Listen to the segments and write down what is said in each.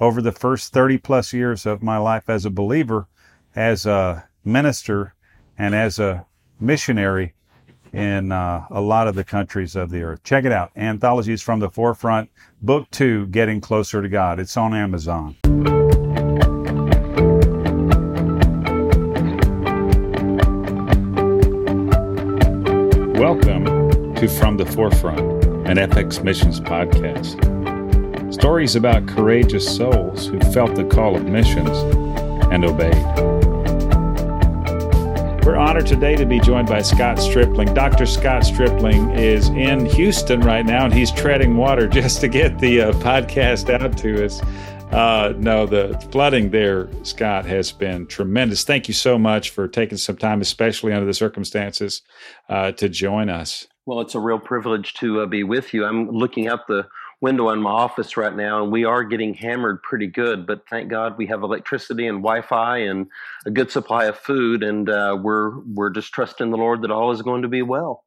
over the first 30 plus years of my life as a believer, as a minister, and as a missionary in uh, a lot of the countries of the earth. Check it out. Anthologies from the Forefront, Book Two Getting Closer to God. It's on Amazon. Welcome to From the Forefront, an FX Missions podcast. Stories about courageous souls who felt the call of missions and obeyed. We're honored today to be joined by Scott Stripling. Dr. Scott Stripling is in Houston right now, and he's treading water just to get the uh, podcast out to us. Uh, no, the flooding there, Scott, has been tremendous. Thank you so much for taking some time, especially under the circumstances, uh, to join us. Well, it's a real privilege to uh, be with you. I'm looking out the window in my office right now, and we are getting hammered pretty good. But thank God we have electricity and Wi-Fi and a good supply of food, and uh, we're we're just trusting the Lord that all is going to be well.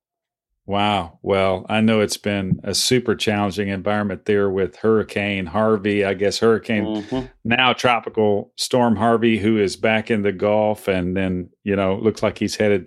Wow. Well, I know it's been a super challenging environment there with Hurricane Harvey. I guess Hurricane mm-hmm. now Tropical Storm Harvey, who is back in the Gulf, and then you know looks like he's headed.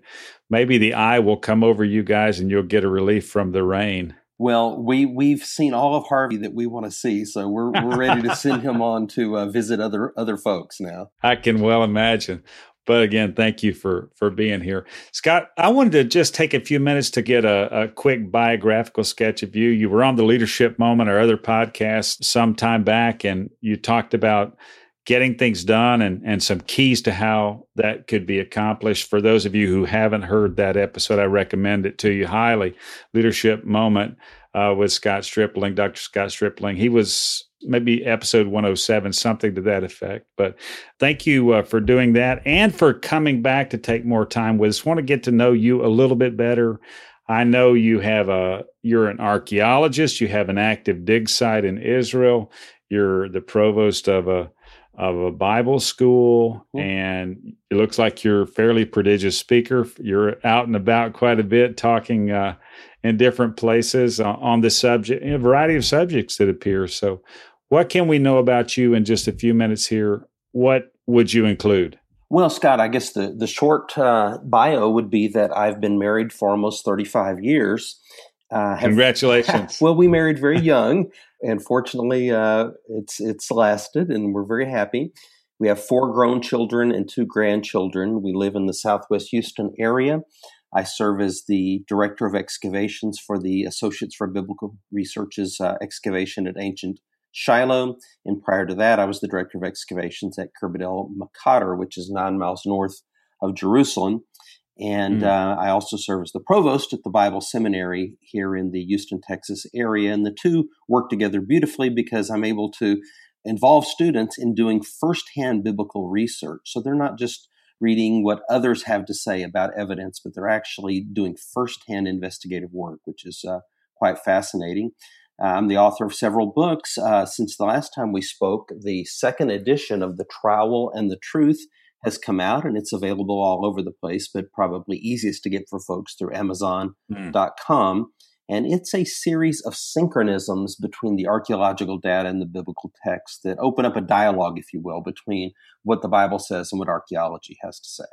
Maybe the eye will come over you guys, and you'll get a relief from the rain. Well, we we've seen all of Harvey that we want to see, so we're we're ready to send him on to uh, visit other other folks now. I can well imagine. But again, thank you for for being here, Scott. I wanted to just take a few minutes to get a, a quick biographical sketch of you. You were on the Leadership Moment or other podcasts some time back, and you talked about getting things done and, and some keys to how that could be accomplished. For those of you who haven't heard that episode, I recommend it to you highly. Leadership Moment uh, with Scott Stripling, Dr. Scott Stripling. He was maybe episode 107, something to that effect. But thank you uh, for doing that and for coming back to take more time with us. Want to get to know you a little bit better. I know you have a you're an archaeologist. You have an active dig site in Israel. You're the provost of a of a Bible school, mm-hmm. and it looks like you're a fairly prodigious speaker. You're out and about quite a bit, talking uh, in different places uh, on the subject, a variety of subjects that appear. So, what can we know about you in just a few minutes here? What would you include? Well, Scott, I guess the the short uh, bio would be that I've been married for almost thirty five years. Uh, have, Congratulations! well, we married very young and fortunately, uh, it's it's lasted, and we're very happy. We have four grown children and two grandchildren. We live in the Southwest Houston area. I serve as the director of excavations for the Associates for Biblical Research's uh, excavation at Ancient Shiloh. And prior to that, I was the director of excavations at Khirbet el-Maqatir, which is nine miles north of Jerusalem. And mm. uh, I also serve as the provost at the Bible Seminary here in the Houston, Texas area. And the two work together beautifully because I'm able to involve students in doing firsthand biblical research. So they're not just reading what others have to say about evidence, but they're actually doing firsthand investigative work, which is uh, quite fascinating. Uh, I'm the author of several books. Uh, since the last time we spoke, the second edition of The Trowel and the Truth has come out and it's available all over the place, but probably easiest to get for folks through Amazon.com. Mm. And it's a series of synchronisms between the archaeological data and the biblical text that open up a dialogue, if you will, between what the Bible says and what archaeology has to say.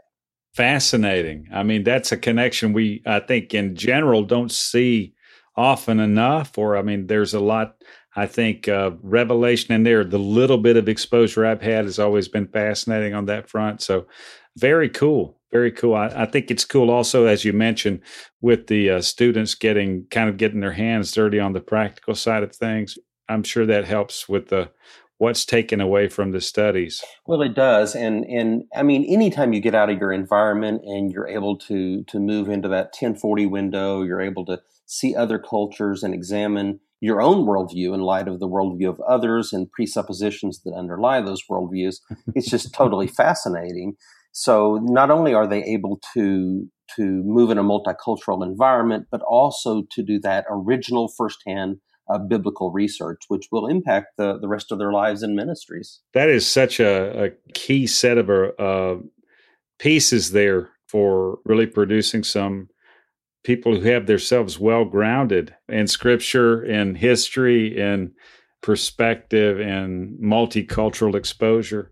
Fascinating. I mean, that's a connection we, I think, in general, don't see often enough. Or, I mean, there's a lot I think uh, Revelation in there, the little bit of exposure I've had has always been fascinating on that front. So, very cool, very cool. I, I think it's cool also, as you mentioned, with the uh, students getting kind of getting their hands dirty on the practical side of things. I'm sure that helps with the what's taken away from the studies. Well, it does, and and I mean, anytime you get out of your environment and you're able to to move into that 1040 window, you're able to see other cultures and examine your own worldview in light of the worldview of others and presuppositions that underlie those worldviews. It's just totally fascinating. So not only are they able to to move in a multicultural environment, but also to do that original firsthand uh, biblical research, which will impact the, the rest of their lives and ministries. That is such a, a key set of uh, pieces there for really producing some people who have themselves well grounded in scripture, in history, in perspective, and multicultural exposure.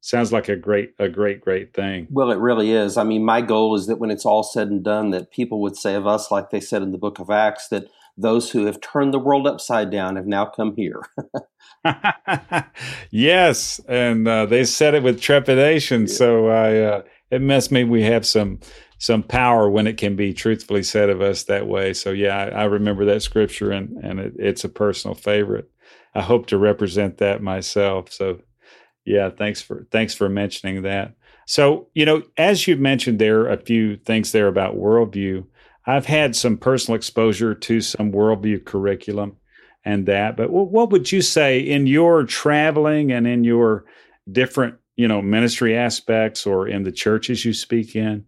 Sounds like a great, a great, great thing. Well, it really is. I mean, my goal is that when it's all said and done, that people would say of us, like they said in the book of Acts, that those who have turned the world upside down have now come here. yes, and uh, they said it with trepidation. Yeah. So I, uh, it must mean we have some some power when it can be truthfully said of us that way. So yeah, I, I remember that scripture, and and it, it's a personal favorite. I hope to represent that myself. So yeah, thanks for thanks for mentioning that. So you know, as you mentioned, there are a few things there about worldview. I've had some personal exposure to some worldview curriculum and that, but what would you say in your traveling and in your different, you know, ministry aspects or in the churches you speak in?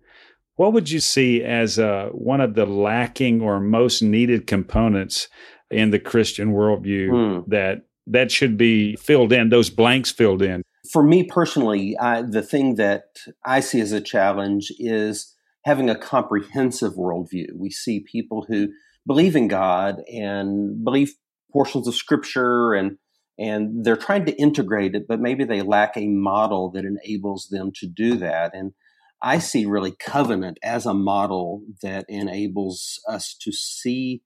What would you see as uh, one of the lacking or most needed components in the Christian worldview hmm. that that should be filled in? Those blanks filled in. For me personally, I, the thing that I see as a challenge is having a comprehensive worldview. We see people who believe in God and believe portions of scripture and and they're trying to integrate it, but maybe they lack a model that enables them to do that. And I see really covenant as a model that enables us to see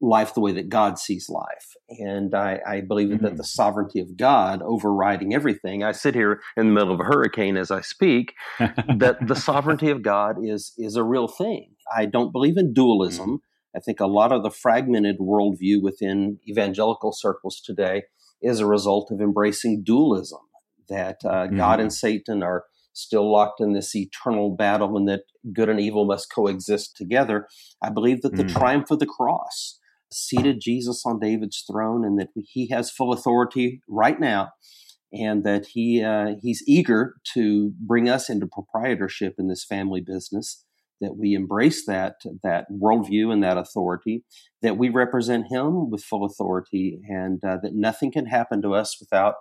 life the way that God sees life. And I, I believe mm-hmm. that the sovereignty of God overriding everything. I sit here in the middle of a hurricane as I speak, that the sovereignty of God is is a real thing. I don't believe in dualism. Mm-hmm. I think a lot of the fragmented worldview within evangelical circles today is a result of embracing dualism, that uh, mm-hmm. God and Satan are still locked in this eternal battle and that good and evil must coexist together. I believe that the mm. triumph of the cross seated Jesus on David's throne and that he has full authority right now and that he uh, he's eager to bring us into proprietorship in this family business that we embrace that that worldview and that authority that we represent him with full authority and uh, that nothing can happen to us without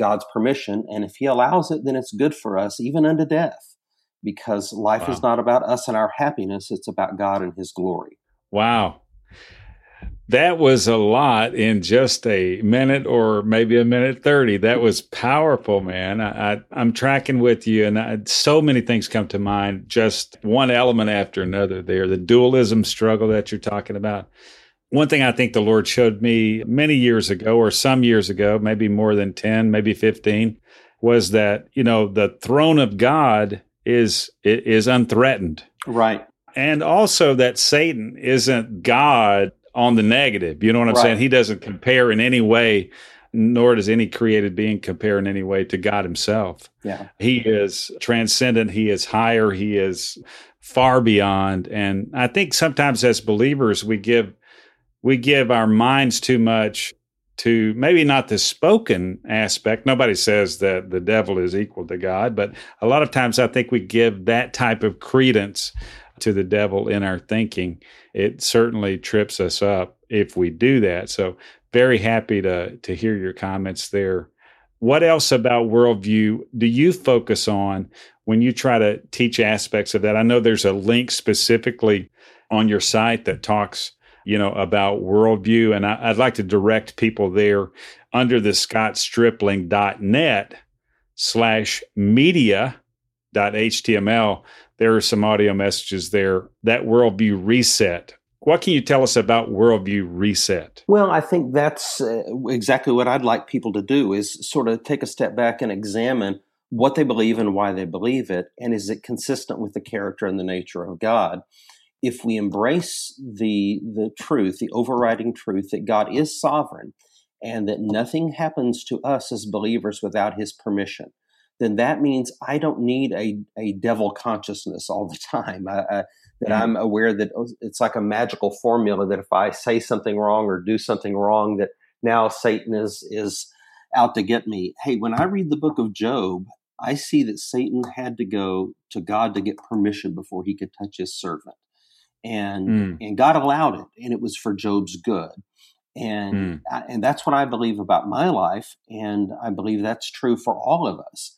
God's permission and if he allows it then it's good for us even unto death because life wow. is not about us and our happiness it's about God and his glory. Wow. That was a lot in just a minute or maybe a minute 30 that was powerful man. I, am tracking with you and I, so many things come to mind just one element after another there the dualism struggle that you're talking about one thing i think the lord showed me many years ago or some years ago maybe more than 10 maybe 15 was that you know the throne of god is is unthreatened right and also that satan isn't god on the negative. You know what I'm right. saying? He doesn't compare in any way, nor does any created being compare in any way to God Himself. Yeah. He is transcendent, He is higher, He is far beyond. And I think sometimes as believers we give we give our minds too much to maybe not the spoken aspect. Nobody says that the devil is equal to God, but a lot of times I think we give that type of credence to the devil in our thinking. It certainly trips us up if we do that. So, very happy to to hear your comments there. What else about worldview do you focus on when you try to teach aspects of that? I know there's a link specifically on your site that talks, you know, about worldview, and I, would like to direct people there under the scottstripling.net slash media dot html there are some audio messages there. That worldview reset. What can you tell us about worldview reset? Well, I think that's uh, exactly what I'd like people to do is sort of take a step back and examine what they believe and why they believe it, and is it consistent with the character and the nature of God? If we embrace the the truth, the overriding truth that God is sovereign, and that nothing happens to us as believers without His permission, then that means I don't need a, a devil consciousness all the time. I, I, that mm. I'm aware that oh, it's like a magical formula that if I say something wrong or do something wrong, that now Satan is is out to get me. Hey, when I read the book of Job, I see that Satan had to go to God to get permission before he could touch his servant. And mm. and God allowed it, and it was for Job's good. And mm. I, and that's what I believe about my life, and I believe that's true for all of us.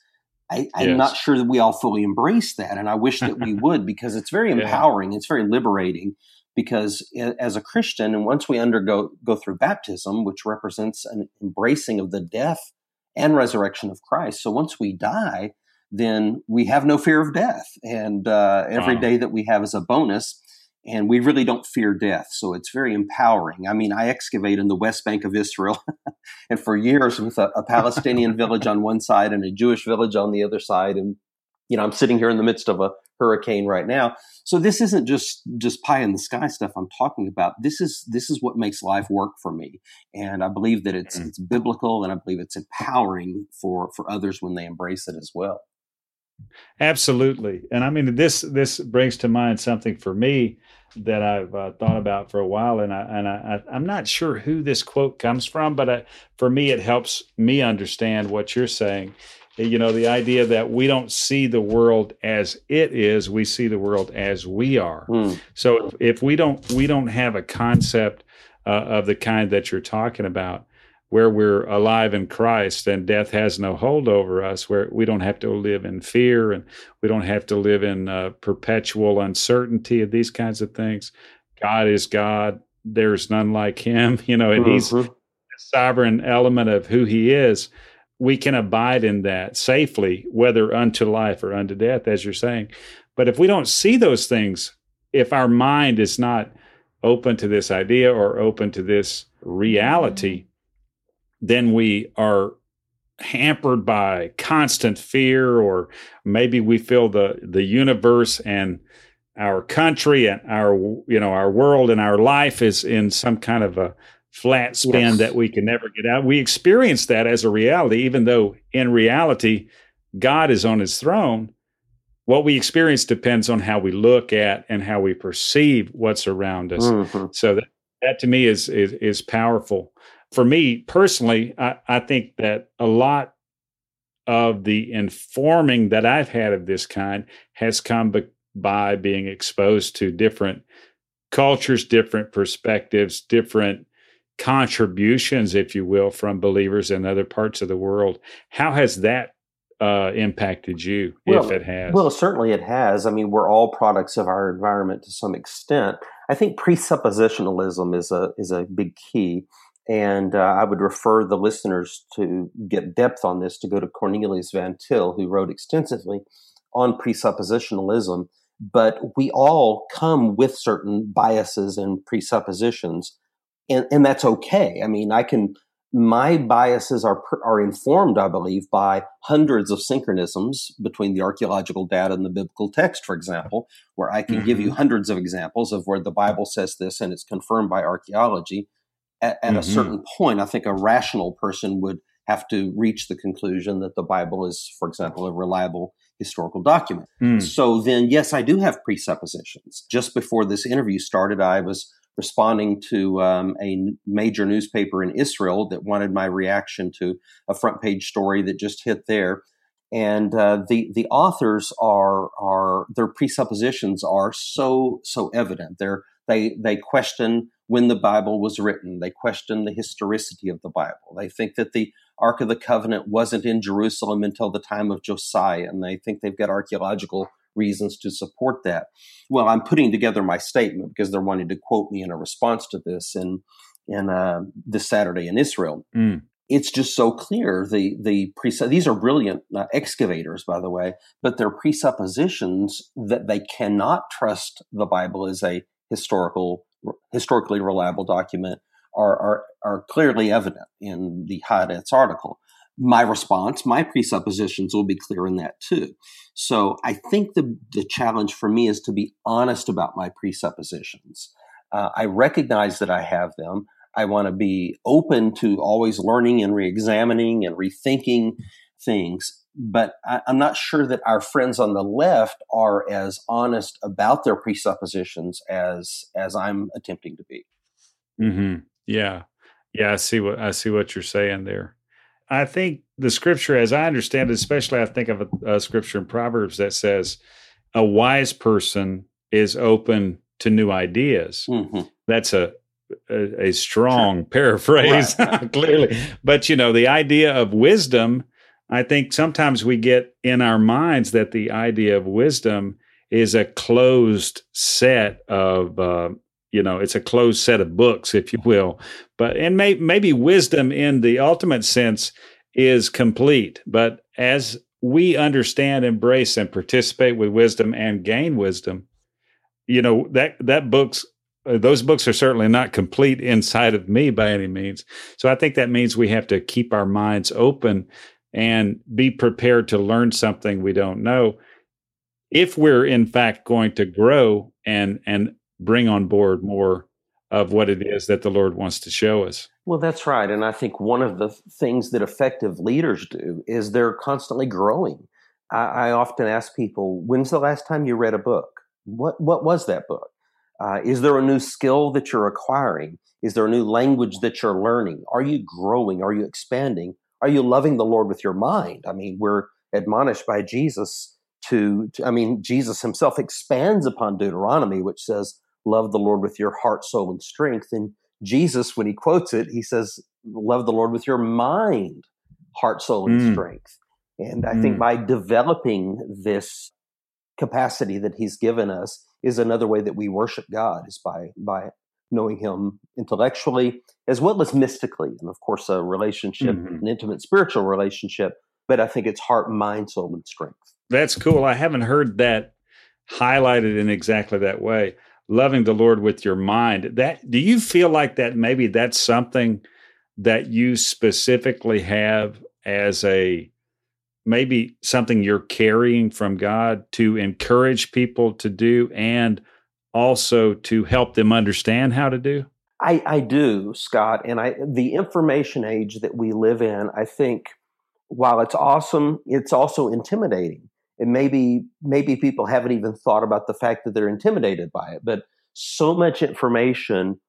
I, am yes. not sure that we all fully embrace that, and I wish that we would because it's very empowering. Yeah. It's very liberating because as a Christian, and once we undergo go through baptism, which represents an embracing of the death and resurrection of Christ, so once we die, then we have no fear of death, and uh, every wow. day that we have is a bonus. And we really don't fear death, so it's very empowering. I mean, I excavate in the West Bank of Israel, and for years with a, a Palestinian village on one side and a Jewish village on the other side, and you know, I'm sitting here in the midst of a hurricane right now. So this isn't just just pie in the sky stuff I'm talking about. This is this is what makes life work for me, and I believe that it's mm. it's biblical, and I believe it's empowering for for others when they embrace it as well. Absolutely, and I mean this this brings to mind something for me that I've uh, thought about for a while, and I and I, I'm not sure who this quote comes from, but I, for me it helps me understand what you're saying. You know the idea that we don't see the world as it is we see the world as we are. Mm. so if, if, we don't we don't have a concept uh, of the kind that you're talking about where we're alive in Christ and death has no hold over us where we don't have to live in fear and we don't have to live in uh, perpetual uncertainty of these kinds of things God is God there's none like him you know and mm-hmm. he's the sovereign element of who he is we can abide in that safely, whether unto life or unto death, as you're saying. But if we don't see those things, if our mind is not open to this idea or open to this reality, then we are hampered by constant fear, or maybe we feel the the universe and our country and our you know our world and our life is in some kind of a flat spin yes. that we can never get out. We experience that as a reality, even though in reality, God is on his throne. What we experience depends on how we look at and how we perceive what's around us. Mm-hmm. So that, that to me is, is, is powerful. For me personally, I, I think that a lot of the informing that I've had of this kind has come be, by being exposed to different cultures, different perspectives, different contributions, if you will, from believers in other parts of the world. How has that uh, impacted you, well, if it has? Well, certainly it has. I mean, we're all products of our environment to some extent. I think presuppositionalism is a is a big key, and uh, I would refer the listeners to get depth on this to go to Cornelius Van Til, who wrote extensively on presuppositionalism. But we all come with certain biases and presuppositions and, and that's okay. I mean, I can, my biases are, are informed, I believe, by hundreds of synchronisms between the archaeological data and the biblical text, for example, where I can mm-hmm. give you mm-hmm. hundreds of examples of where the Bible says this and it's confirmed by archaeology. At, at mm-hmm. a certain point, I think a rational person would have to reach the conclusion that the Bible is, for example, a reliable historical document. Mm. So then, yes, I do have presuppositions. Just before this interview started, I was responding to um, a major newspaper in Israel that wanted my reaction to a front page story that just hit there. And uh, the the authors are are their presuppositions are so so evident. They're they they question when the Bible was written. They question the historicity of the Bible. They think that the Ark of the Covenant wasn't in Jerusalem until the time of Josiah, and they think they've got archaeological reasons to support that. Well, I'm putting together my statement because they're wanting to quote me in a response to this in in uh, this Saturday in Israel. Mm. It's just so clear. The the presu- these are brilliant uh, excavators, by the way, but their presuppositions that they cannot trust the Bible as a historical historically reliable document are are, are clearly evident in the Haaretz article my response, my presuppositions will be clear in that too. So I think the, the challenge for me is to be honest about my presuppositions. Uh, I recognize that I have them. I want to be open to always learning and re-examining and rethinking things. But I, am not sure that our friends on the left are as honest about their presuppositions as as I'm attempting to be. Mm-hmm. Yeah, yeah. I see what I see what you're saying there. I think the scripture, as I understand it, especially I think of a, a scripture in Proverbs that says, "A wise person is open to new ideas." Mm-hmm. That's a a, a strong sure. paraphrase, right. clearly. But you know, the idea of wisdom I think sometimes we get in our minds that the idea of wisdom is a closed set of, uh, you know, it's a closed set of books, if you will. But, and may, maybe wisdom in the ultimate sense is complete. But as we understand, embrace, and participate with wisdom and gain wisdom, you know, that, that book's uh, those books are certainly not complete inside of me by any means. So I think that means we have to keep our minds open and be prepared to learn something we don't know if we're in fact going to grow and and bring on board more of what it is that the Lord wants to show us. Well, that's right. And I think one of the things that effective leaders do is they're constantly growing. I, I often ask people, when's the last time you read a book? What, what was that book? Uh, is there a new skill that you're acquiring? Is there a new language that you're learning? Are you growing? Are you expanding? Are you loving the Lord with your mind? I mean, we're admonished by Jesus to, to, I mean, Jesus himself expands upon Deuteronomy, which says, Love the Lord with your heart, soul, and strength. And Jesus, when he quotes it, he says, Love the Lord with your mind, heart, soul, and mm. strength. And I mm. think by developing this capacity that he's given us is another way that we worship God is by by knowing him intellectually as well as mystically and of course a relationship mm-hmm. an intimate spiritual relationship but i think it's heart mind soul and strength. That's cool. I haven't heard that highlighted in exactly that way. Loving the lord with your mind. That do you feel like that maybe that's something that you specifically have as a maybe something you're carrying from god to encourage people to do and also to help them understand how to do? I, I do, Scott. And I the information age that we live in, I think while it's awesome, it's also intimidating. And maybe maybe people haven't even thought about the fact that they're intimidated by it. But so much information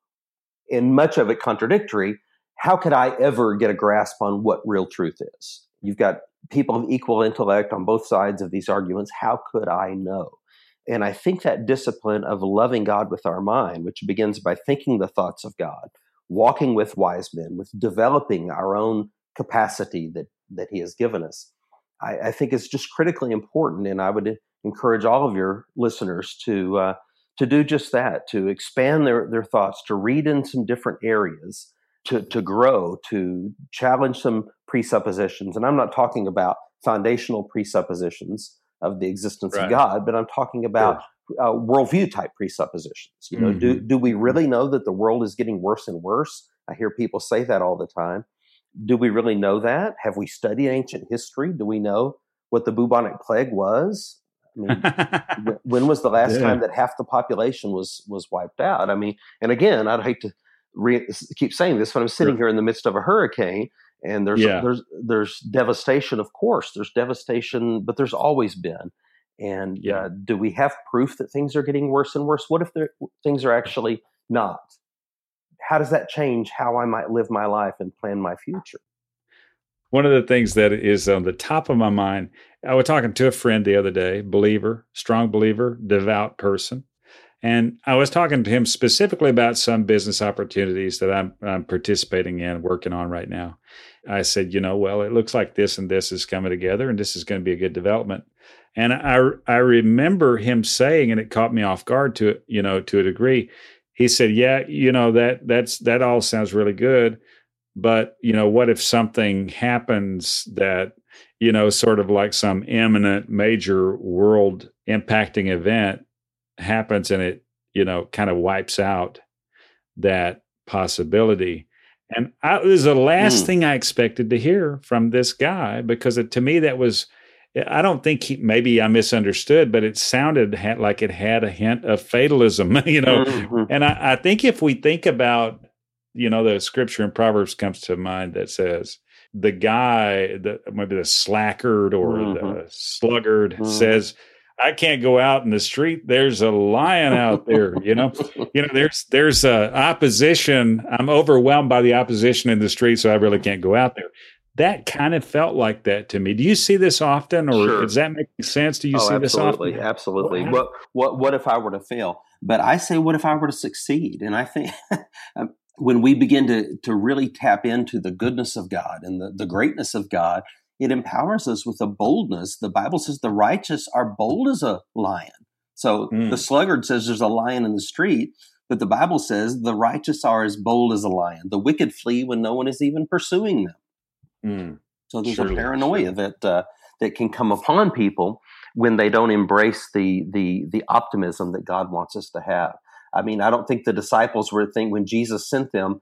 and much of it contradictory, how could I ever get a grasp on what real truth is? You've got people of equal intellect on both sides of these arguments. How could I know? And I think that discipline of loving God with our mind, which begins by thinking the thoughts of God, walking with wise men, with developing our own capacity that, that He has given us, I, I think is just critically important. And I would encourage all of your listeners to uh, to do just that, to expand their, their thoughts, to read in some different areas, to, to grow, to challenge some presuppositions. And I'm not talking about foundational presuppositions of the existence right. of God, but I'm talking about sure. uh, worldview type presuppositions. You know, mm-hmm. do do we really know that the world is getting worse and worse? I hear people say that all the time. Do we really know that? Have we studied ancient history? Do we know what the bubonic plague was? I mean, when was the last yeah. time that half the population was was wiped out? I mean, and again, I'd hate to re- keep saying this, but I'm sitting sure. here in the midst of a hurricane, and there's yeah. there's there's devastation of course there's devastation but there's always been and yeah. uh, do we have proof that things are getting worse and worse what if things are actually not how does that change how i might live my life and plan my future one of the things that is on the top of my mind i was talking to a friend the other day believer strong believer devout person and I was talking to him specifically about some business opportunities that I'm, I'm, participating in, working on right now. I said, you know, well, it looks like this and this is coming together, and this is going to be a good development. And I I remember him saying, and it caught me off guard to you know to a degree. He said, yeah, you know that that's that all sounds really good, but you know what if something happens that you know sort of like some imminent major world impacting event happens and it you know kind of wipes out that possibility and I, it was the last mm. thing i expected to hear from this guy because it, to me that was i don't think he maybe i misunderstood but it sounded like it had a hint of fatalism you know mm-hmm. and I, I think if we think about you know the scripture in proverbs comes to mind that says the guy, the maybe the slackard or mm-hmm. the sluggard mm-hmm. says, I can't go out in the street. There's a lion out there. You know, you know. There's there's a opposition. I'm overwhelmed by the opposition in the street, so I really can't go out there. That kind of felt like that to me. Do you see this often, or sure. does that make sense? Do you oh, see absolutely, this often? Absolutely. Absolutely what what what if I were to fail? But I say, what if I were to succeed? And I think um, when we begin to to really tap into the goodness of God and the, the greatness of God, it empowers us with a boldness. The Bible says the righteous are bold as a lion. So mm. the sluggard says there's a lion in the street, but the Bible says the righteous are as bold as a lion. The wicked flee when no one is even pursuing them. Mm. So there's Surely. a paranoia that uh, that can come upon people when they don't embrace the the the optimism that God wants us to have. I mean, I don't think the disciples were thinking when Jesus sent them,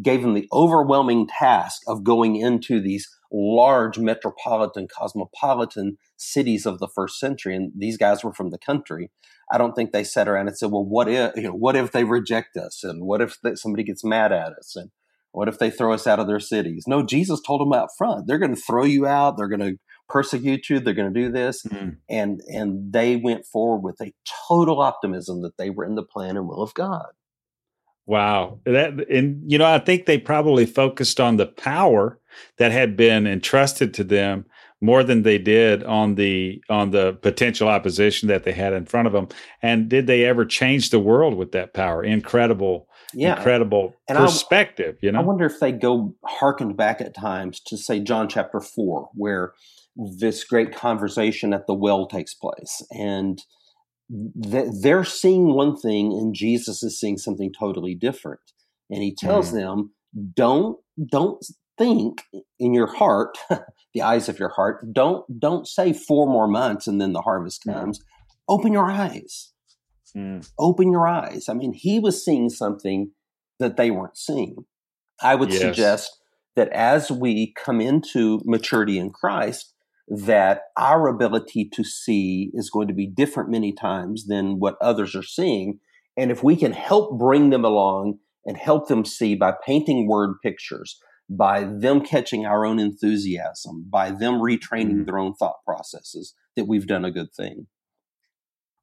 gave them the overwhelming task of going into these large metropolitan, cosmopolitan cities of the first century, and these guys were from the country. I don't think they sat around and said, "Well, what if you know, what if they reject us, and what if somebody gets mad at us, and what if they throw us out of their cities?" No, Jesus told them out front, "They're going to throw you out. They're going to persecute you. They're going to do this," mm. and and they went forward with a total optimism that they were in the plan and will of God. Wow. That and you know, I think they probably focused on the power that had been entrusted to them more than they did on the on the potential opposition that they had in front of them. And did they ever change the world with that power? Incredible, yeah. incredible and perspective. I, you know, I wonder if they go harkened back at times to say John chapter four, where this great conversation at the well takes place, and they're seeing one thing and Jesus is seeing something totally different. And he tells mm. them, don't, don't think in your heart, the eyes of your heart, don't, don't say four more months and then the harvest comes. Mm. Open your eyes. Mm. Open your eyes. I mean, he was seeing something that they weren't seeing. I would yes. suggest that as we come into maturity in Christ, that our ability to see is going to be different many times than what others are seeing. And if we can help bring them along and help them see by painting word pictures, by them catching our own enthusiasm, by them retraining mm-hmm. their own thought processes, that we've done a good thing.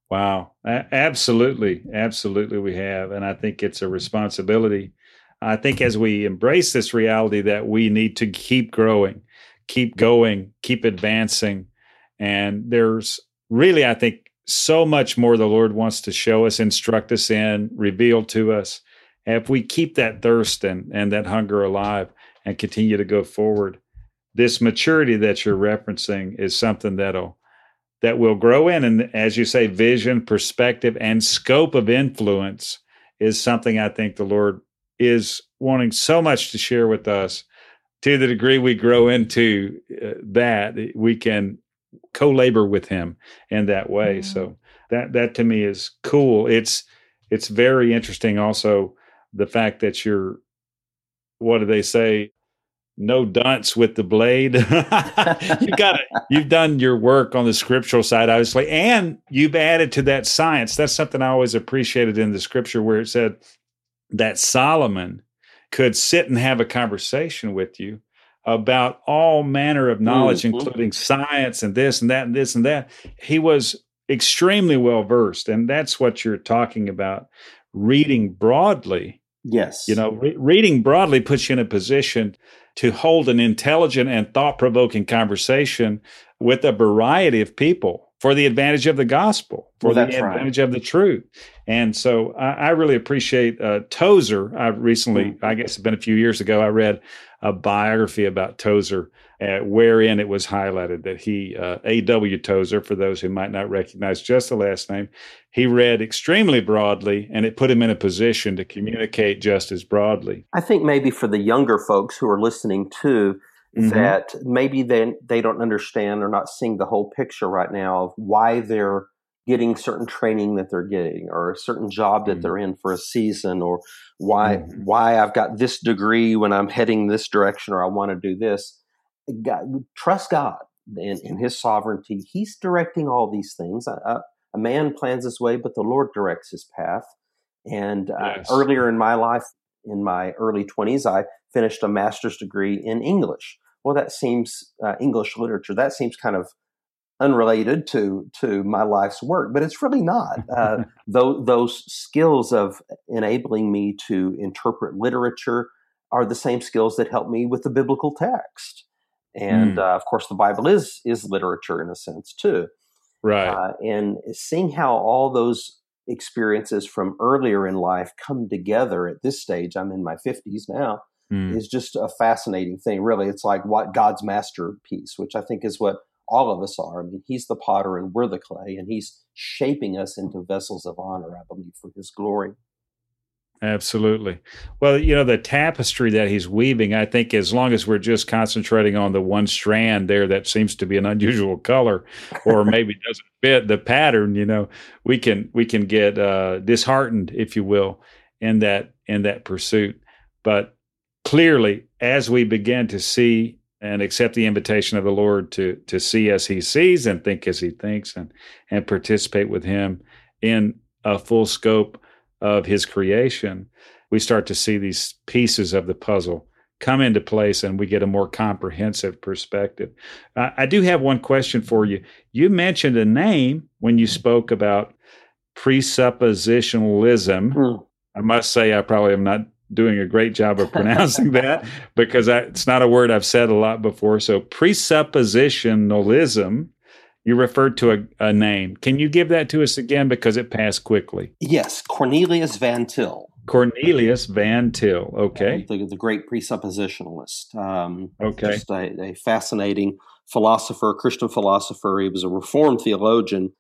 Wow. Absolutely. Absolutely, we have. And I think it's a responsibility. I think as we embrace this reality that we need to keep growing, keep going, keep advancing. And there's really, I think, so much more the Lord wants to show us, instruct us in, reveal to us. if we keep that thirst and, and that hunger alive and continue to go forward, this maturity that you're referencing is something that'll that will grow in. And as you say, vision, perspective, and scope of influence is something I think the Lord is wanting so much to share with us to the degree we grow into uh, that, we can co-labor with him in that way. Mm-hmm. So that that to me is cool. It's it's very interesting. Also, the fact that you're what do they say? No dunce with the blade. you got it. You've done your work on the scriptural side, obviously, and you've added to that science. That's something I always appreciated in the scripture where it said that Solomon could sit and have a conversation with you about all manner of knowledge, mm-hmm. including science and this and that and this and that. He was extremely well versed. And that's what you're talking about reading broadly. Yes. You know, re- reading broadly puts you in a position to hold an intelligent and thought provoking conversation with a variety of people for the advantage of the gospel, for well, the advantage right. of the truth. And so I, I really appreciate uh, Tozer. I recently, mm-hmm. I guess it's been a few years ago, I read a biography about Tozer, uh, wherein it was highlighted that he, uh, A.W. Tozer, for those who might not recognize just the last name, he read extremely broadly and it put him in a position to communicate just as broadly. I think maybe for the younger folks who are listening too, mm-hmm. that maybe they, they don't understand or not seeing the whole picture right now of why they're getting certain training that they're getting or a certain job that mm-hmm. they're in for a season or why mm-hmm. why I've got this degree when I'm heading this direction or I want to do this. God, trust God in, in His sovereignty. He's directing all these things. A man plans his way, but the Lord directs his path. And uh, yes. earlier in my life, in my early 20s, I finished a master's degree in English. well, that seems uh, English literature. That seems kind of unrelated to to my life's work, but it's really not. Uh, those, those skills of enabling me to interpret literature are the same skills that help me with the biblical text, and mm. uh, of course, the Bible is is literature in a sense too. Right. Uh, and seeing how all those experiences from earlier in life come together at this stage, I'm in my 50s now, mm. is just a fascinating thing. Really, it's like what God's masterpiece, which I think is what all of us are. I mean, He's the potter and we're the clay, and He's shaping us into vessels of honor, I believe, for His glory. Absolutely. Well, you know, the tapestry that he's weaving, I think as long as we're just concentrating on the one strand there that seems to be an unusual color or maybe doesn't fit the pattern, you know, we can we can get uh, disheartened, if you will, in that in that pursuit. But clearly, as we begin to see and accept the invitation of the Lord to to see as he sees and think as he thinks and and participate with him in a full scope of his creation, we start to see these pieces of the puzzle come into place and we get a more comprehensive perspective. Uh, I do have one question for you. You mentioned a name when you spoke about presuppositionalism. Mm. I must say, I probably am not doing a great job of pronouncing that because I, it's not a word I've said a lot before. So, presuppositionalism you referred to a, a, name. Can you give that to us again because it passed quickly? Yes, Cornelius Van Til. Cornelius Van Til. Okay, the, the great presuppositionalist. Um, okay, just a, a, fascinating philosopher, Christian philosopher. He was a Reformed theologian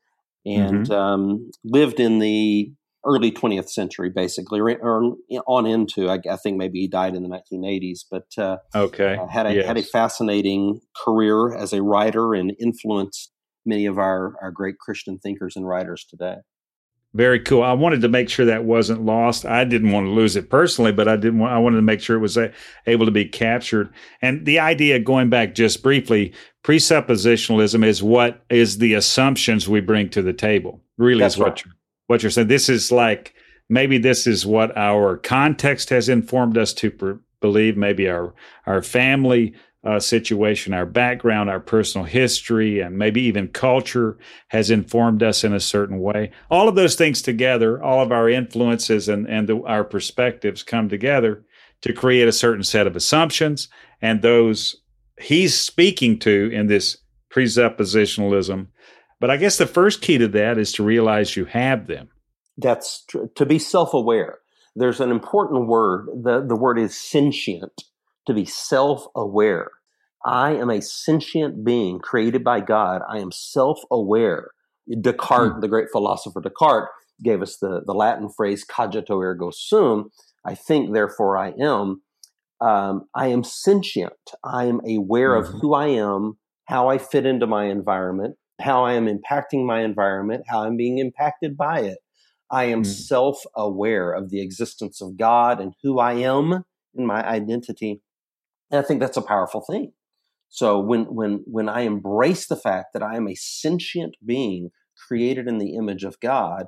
and mm-hmm. um, lived in the early 20th century, basically, or on into. I, I, think maybe he died in the 1980s, but uh, okay, uh, had a yes. had a fascinating career as a writer and influenced many of our, our great Christian thinkers and writers today. Very cool. I wanted to make sure that wasn't lost. I didn't want to lose it personally, but I didn't want, I wanted to make sure it was a, able to be captured. And the idea going back just briefly, presuppositionalism is what is the assumptions we bring to the table. Really That's is what right. you're, what you're saying. This is like, maybe this is what our context has informed us to per- believe. Maybe our, our family uh, situation, our background, our personal history, and maybe even culture has informed us in a certain way. All of those things together, all of our influences and, and the, our perspectives come together to create a certain set of assumptions. And those he's speaking to in this presuppositionalism. But I guess the first key to that is to realize you have them. That's tr- to be self aware. There's an important word. The, the word is sentient to be self aware. I am a sentient being created by God. I am self aware. Descartes, hmm. the great philosopher Descartes, gave us the, the Latin phrase cogito ergo sum. I think, therefore I am. Um, I am sentient. I am aware mm-hmm. of who I am, how I fit into my environment, how I am impacting my environment, how I'm being impacted by it. I am mm self aware of the existence of God and who I am in my identity. And I think that's a powerful thing. So when when when I embrace the fact that I am a sentient being created in the image of God,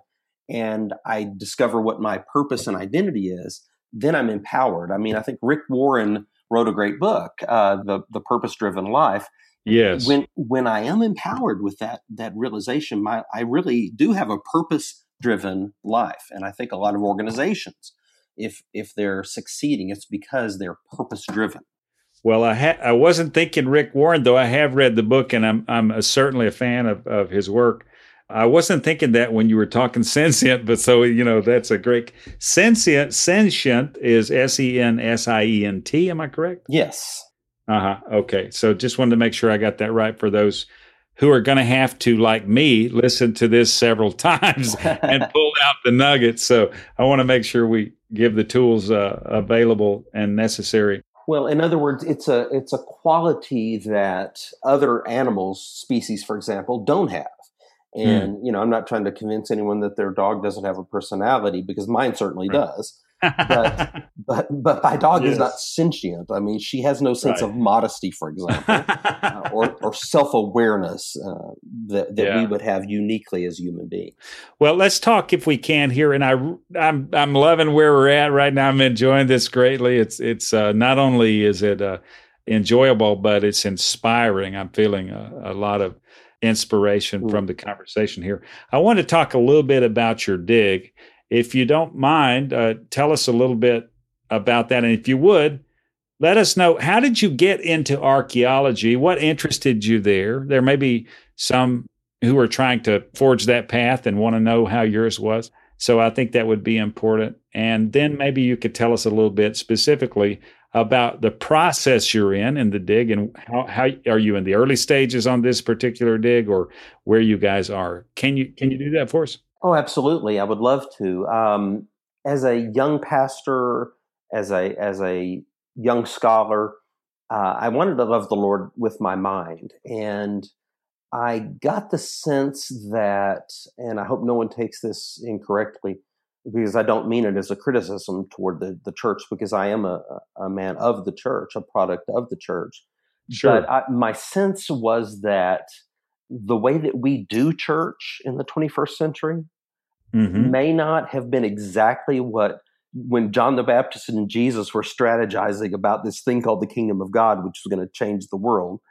and I discover what my purpose and identity is, then I'm empowered. I mean, I think Rick Warren wrote a great book, uh, the the Purpose Driven Life. Yes. When when I am empowered with that that realization, my I really do have a purpose driven life, and I think a lot of organizations, if if they're succeeding, it's because they're purpose driven. Well, I ha- I wasn't thinking Rick Warren, though I have read the book and I'm I'm a, certainly a fan of, of his work. I wasn't thinking that when you were talking sentient, but so you know that's a great sentient. Sentient is S E N S I E N T. Am I correct? Yes. Uh huh. Okay. So just wanted to make sure I got that right for those who are going to have to, like me, listen to this several times and pull out the nuggets. So I want to make sure we give the tools uh, available and necessary well, in other words, it's a it's a quality that other animals, species, for example, don't have. Hmm. And mm. you know, I'm not trying to convince anyone that their dog doesn't have a personality because mine certainly right. does but but but my dog yes. is not sentient. I mean, she has no sense right. of modesty, for example, uh, or or self awareness uh, that that yeah. we would have uniquely as human beings. Well, let's talk if we can here, and I I'm I'm loving where we're at right now. I'm enjoying this greatly. It's it's uh, not only is it uh, enjoyable, but it's inspiring. I'm feeling a, a lot of inspiration from the conversation here. I want to talk a little bit about your dig. If you don't mind, uh, tell us a little bit about that. And if you would, let us know how did you get into archaeology? What interested you there? There may be some who are trying to forge that path and want to know how yours was. So I think that would be important. And then maybe you could tell us a little bit specifically about the process you're in in the dig and how, how are you in the early stages on this particular dig or where you guys are can you can you do that for us oh absolutely i would love to um, as a young pastor as a as a young scholar uh, i wanted to love the lord with my mind and i got the sense that and i hope no one takes this incorrectly because I don't mean it as a criticism toward the, the church, because I am a, a man of the church, a product of the church. Sure. But I, my sense was that the way that we do church in the 21st century mm-hmm. may not have been exactly what when John the Baptist and Jesus were strategizing about this thing called the kingdom of God, which was going to change the world.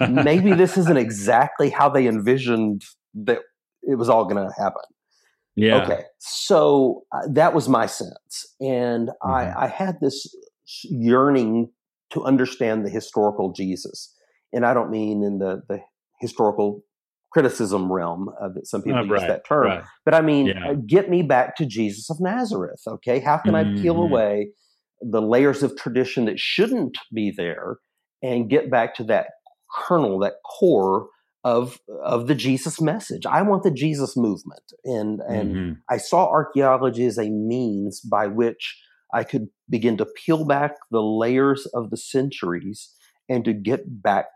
Maybe this isn't exactly how they envisioned that it was all going to happen. Yeah. Okay. So uh, that was my sense. And mm-hmm. I, I had this yearning to understand the historical Jesus. And I don't mean in the, the historical criticism realm uh, that some people use that term, right. but I mean, yeah. uh, get me back to Jesus of Nazareth. Okay. How can mm-hmm. I peel mm-hmm. away the layers of tradition that shouldn't be there and get back to that kernel, that core of of the Jesus message. I want the Jesus movement, and and mm-hmm. I saw archaeology as a means by which I could begin to peel back the layers of the centuries and to get back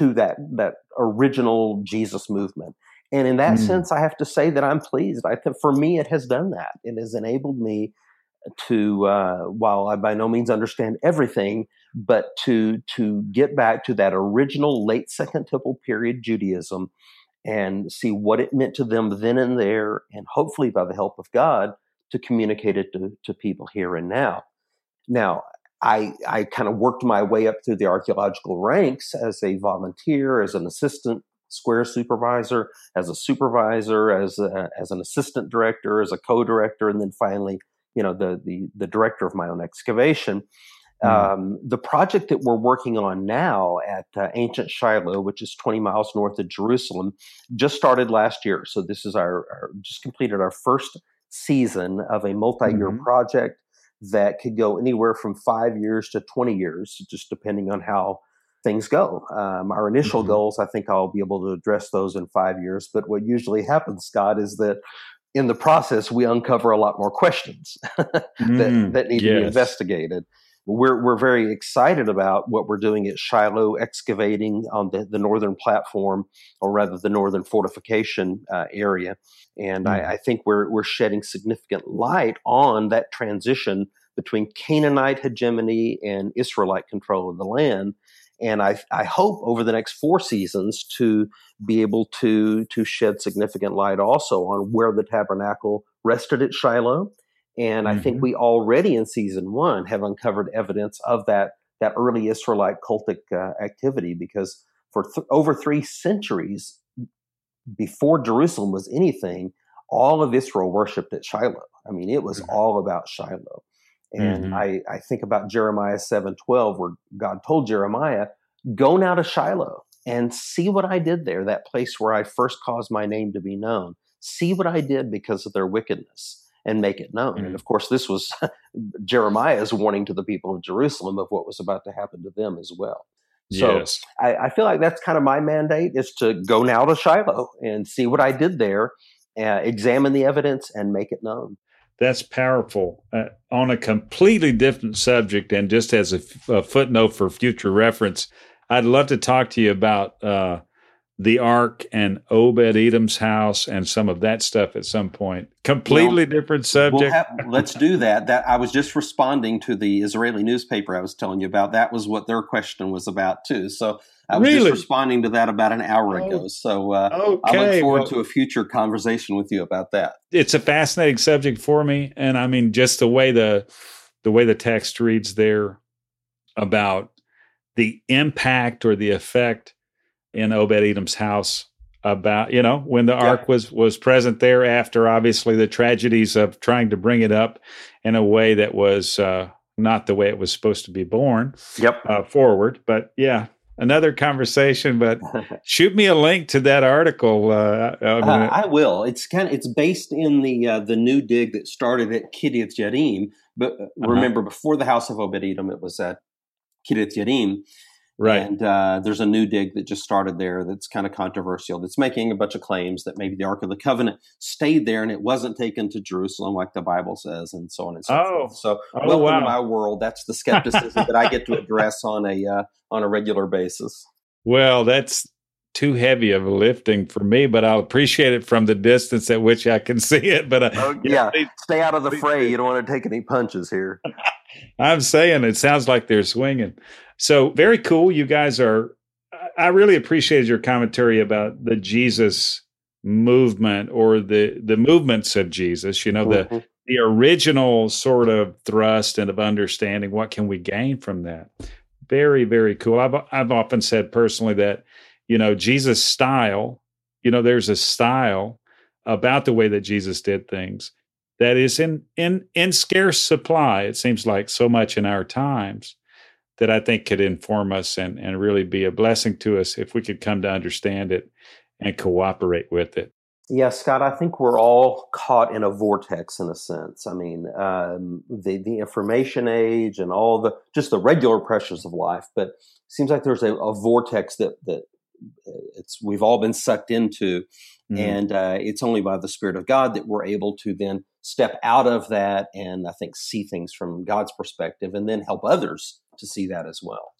to that that original Jesus movement. And in that mm. sense, I have to say that I'm pleased. I think for me, it has done that. It has enabled me to, uh, while I by no means understand everything, but to to get back to that original late Second Temple period Judaism and see what it meant to them then and there, and hopefully by the help of God to communicate it to, to people here and now. Now, I, I kind of worked my way up through the archaeological ranks as a volunteer, as an assistant square supervisor, as a supervisor, as a, as an assistant director, as a co-director, and then finally, you know, the the, the director of my own excavation. Mm. Um, the project that we're working on now at uh, Ancient Shiloh, which is 20 miles north of Jerusalem, just started last year. So this is our, our just completed our first season of a multi-year mm-hmm. project that could go anywhere from five years to 20 years, just depending on how things go. Um, our initial mm-hmm. goals, I think I'll be able to address those in five years. But what usually happens, Scott, is that in the process, we uncover a lot more questions that, mm, that need yes. to be investigated we're we're very excited about what we're doing at Shiloh excavating on the, the northern platform, or rather the northern fortification uh, area, and mm. I, I, think we're we're shedding significant light on that transition between Canaanite hegemony and Israelite control of the land. And I, I hope over the next four seasons to be able to to shed significant light also on where the tabernacle rested at Shiloh and mm-hmm. I think mm-hmm. we already in season one have uncovered evidence of that that early Israelite cultic uh, activity because for th- over three centuries before Jerusalem was anything, all of Israel worshipped at Shiloh. I mean, it was mm-hmm. all about Shiloh. And mm-hmm. I, I think about Jeremiah 7:12, where God told Jeremiah, Go now to Shiloh and see what I did there, that place where I first caused my name to be known. See what I did because of their wickedness and make it known. Mm-hmm. And of course, this was Jeremiah's warning to the people of Jerusalem of what was about to happen to them as well. So yes. I, I, feel like that's kind of my mandate is to go now to Shiloh and see what I did there, uh, examine the evidence, and make it known. That's powerful. Uh, on a completely different subject, and just as a, f- a footnote for future reference, I'd love to talk to you about uh, the ark and Obed Edom's house and some of that stuff at some point. Completely well, different subject. We'll have, let's do that. That I was just responding to the Israeli newspaper I was telling you about. That was what their question was about too. So I was really? just responding to that about an hour oh, ago. So uh, okay. I look forward well, to a future conversation with you about that. It's a fascinating subject for me, and I mean just the way the the way the text reads there about the impact or the effect in Obed Edom's house about you know when the yeah. ark was was present there after obviously the tragedies of trying to bring it up in a way that was uh, not the way it was supposed to be born yep uh, forward but yeah another conversation but shoot me a link to that article uh, I, uh, I, will it's kind of it's based in the uh, the new dig that started at Kiriath Jearim but uh, uh-huh. remember before the house of Obed Edom it was at Kiriath Jearim Right. And uh, there's a new dig that just started there that's kind of controversial. That's making a bunch of claims that maybe the Ark of the Covenant stayed there and it wasn't taken to Jerusalem like the Bible says, and so on and so oh. forth. So, oh, welcome wow. to my world. That's the skepticism that I get to address on a uh, on a regular basis. Well, that's too heavy of a lifting for me, but I'll appreciate it from the distance at which I can see it. But uh, oh, yeah, yeah stay out of the fray. You don't want to take any punches here. I'm saying it sounds like they're swinging. So very cool. You guys are. I really appreciated your commentary about the Jesus movement or the the movements of Jesus. You know mm-hmm. the the original sort of thrust and of understanding what can we gain from that. Very very cool. I've I've often said personally that you know Jesus style. You know there's a style about the way that Jesus did things that is in in in scarce supply. It seems like so much in our times that I think could inform us and, and really be a blessing to us if we could come to understand it and cooperate with it. Yeah, Scott, I think we're all caught in a vortex in a sense. I mean, um, the the information age and all the just the regular pressures of life, but it seems like there's a, a vortex that that it's we've all been sucked into, mm-hmm. and uh, it's only by the Spirit of God that we're able to then step out of that and I think see things from God's perspective, and then help others to see that as well.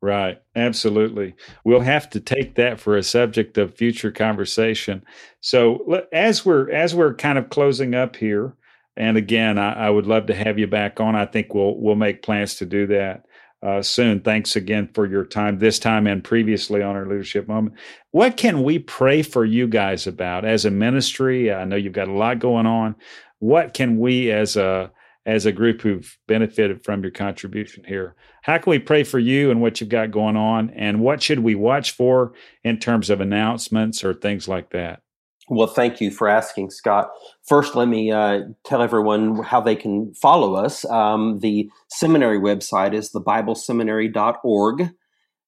Right, absolutely. We'll have to take that for a subject of future conversation. So as we're as we're kind of closing up here, and again, I, I would love to have you back on. I think we'll we'll make plans to do that uh, soon. Thanks again for your time this time and previously on our leadership moment. What can we pray for you guys about as a ministry? I know you've got a lot going on. What can we as a as a group who've benefited from your contribution here. How can we pray for you and what you've got going on? And what should we watch for in terms of announcements or things like that? Well, thank you for asking, Scott. First, let me uh, tell everyone how they can follow us. Um, the seminary website is thebibleseminary.org.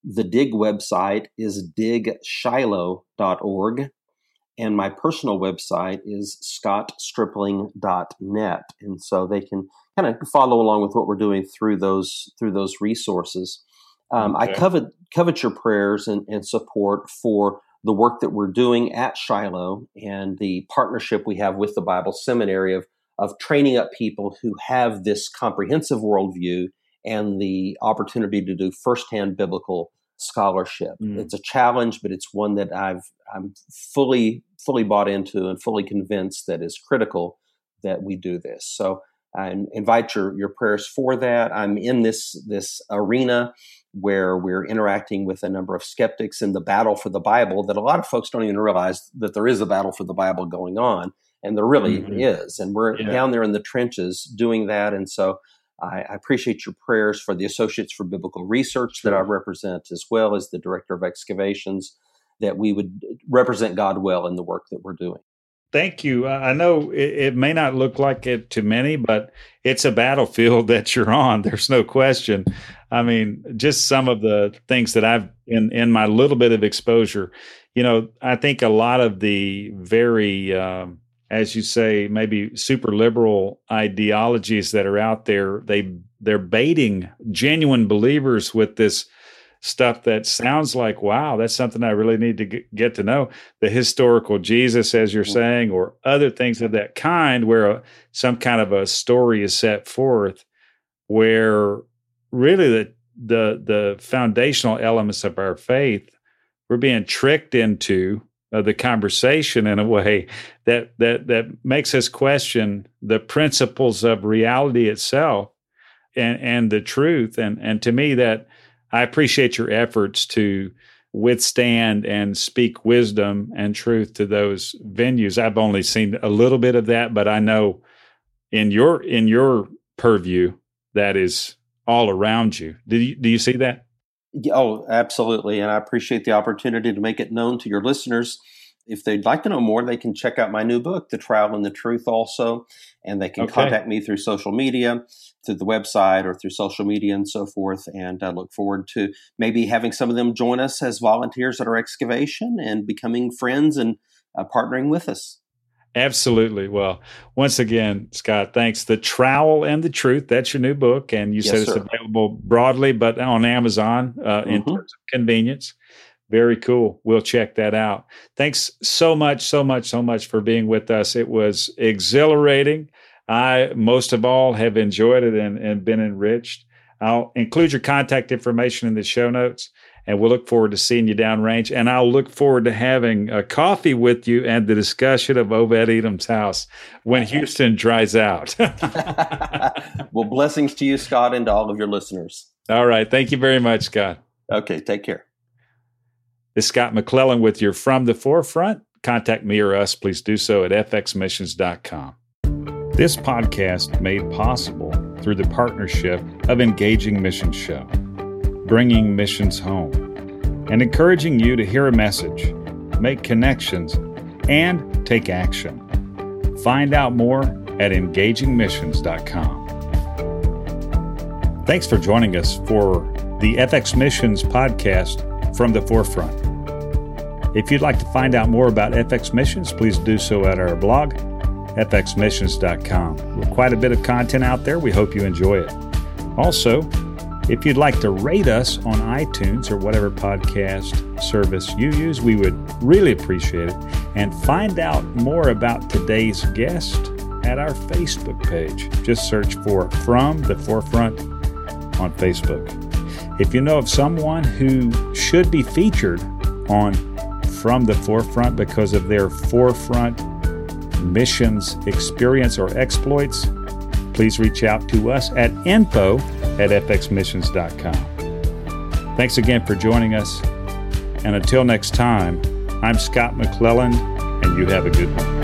The DIG website is digshiloh.org and my personal website is scottstripling.net and so they can kind of follow along with what we're doing through those through those resources um, okay. i covet covet your prayers and, and, support for the work that we're doing at shiloh and the partnership we have with the bible seminary of of training up people who have this comprehensive worldview and the opportunity to do firsthand biblical scholarship. Mm. It's a challenge, but it's one that I've I'm fully fully bought into and fully convinced that is critical that we do this. So I invite your your prayers for that. I'm in this this arena where we're interacting with a number of skeptics in the battle for the Bible that a lot of folks don't even realize that there is a battle for the Bible going on and there really mm-hmm. is and we're yeah. down there in the trenches doing that and so I, I, appreciate your prayers for the Associates for Biblical Research that I represent, as well as the Director of Excavations, that we would represent God well in the work that we're doing. Thank you. I know it, it may not look like it to many, but it's a battlefield that you're on. There's no question. I mean, just some of the things that I've in in my little bit of exposure. You know, I think a lot of the very um, as you say, maybe super liberal ideologies that are out there. They they're baiting genuine believers with this stuff that sounds like, wow, that's something I really need to get to know. The historical Jesus, as you're mm-hmm. saying, or other things of that kind, where a, some kind of a story is set forth, where really the the the foundational elements of our faith we're being tricked into of the conversation in a way that that that makes us question the principles of reality itself and and the truth and and to me that I appreciate your efforts to withstand and speak wisdom and truth to those venues. I've only seen a little bit of that, but I know in your in your purview that is all around you. Do you do you see that? Oh, absolutely. And I appreciate the opportunity to make it known to your listeners. If they'd like to know more, they can check out my new book, The Trowel and the Truth, also. And they can okay. contact me through social media, through the website, or through social media and so forth. And I look forward to maybe having some of them join us as volunteers at our excavation and becoming friends and uh, partnering with us. Absolutely. Well, once again, Scott, thanks. The Trowel and the Truth, that's your new book. And you yes, said it's sir. available broadly, but on Amazon uh, mm-hmm. in terms of convenience. Very cool. We'll check that out. Thanks so much, so much, so much for being with us. It was exhilarating. I, most of all, have enjoyed it and, and been enriched. I'll include your contact information in the show notes and we'll look forward to seeing you downrange. And I'll look forward to having a coffee with you and the discussion of Obed Edom's house when Houston dries out. well, blessings to you, Scott, and to all of your listeners. All right. Thank you very much, Scott. Okay. Take care. This is Scott McClellan with your From the Forefront. Contact me or us. Please do so at fxmissions.com. This podcast made possible through the partnership of Engaging Mission Show bringing missions home, and encouraging you to hear a message, make connections, and take action. Find out more at engagingmissions.com. Thanks for joining us for the FX Missions podcast from the forefront. If you'd like to find out more about FX Missions, please do so at our blog, fxmissions.com. With quite a bit of content out there, we hope you enjoy it. Also, if you'd like to rate us on iTunes or whatever podcast service you use, we would really appreciate it. And find out more about today's guest at our Facebook page. Just search for From the Forefront on Facebook. If you know of someone who should be featured on From the Forefront because of their forefront missions experience or exploits, please reach out to us at info at fxmissions.com. Thanks again for joining us. And until next time, I'm Scott McClellan, and you have a good one.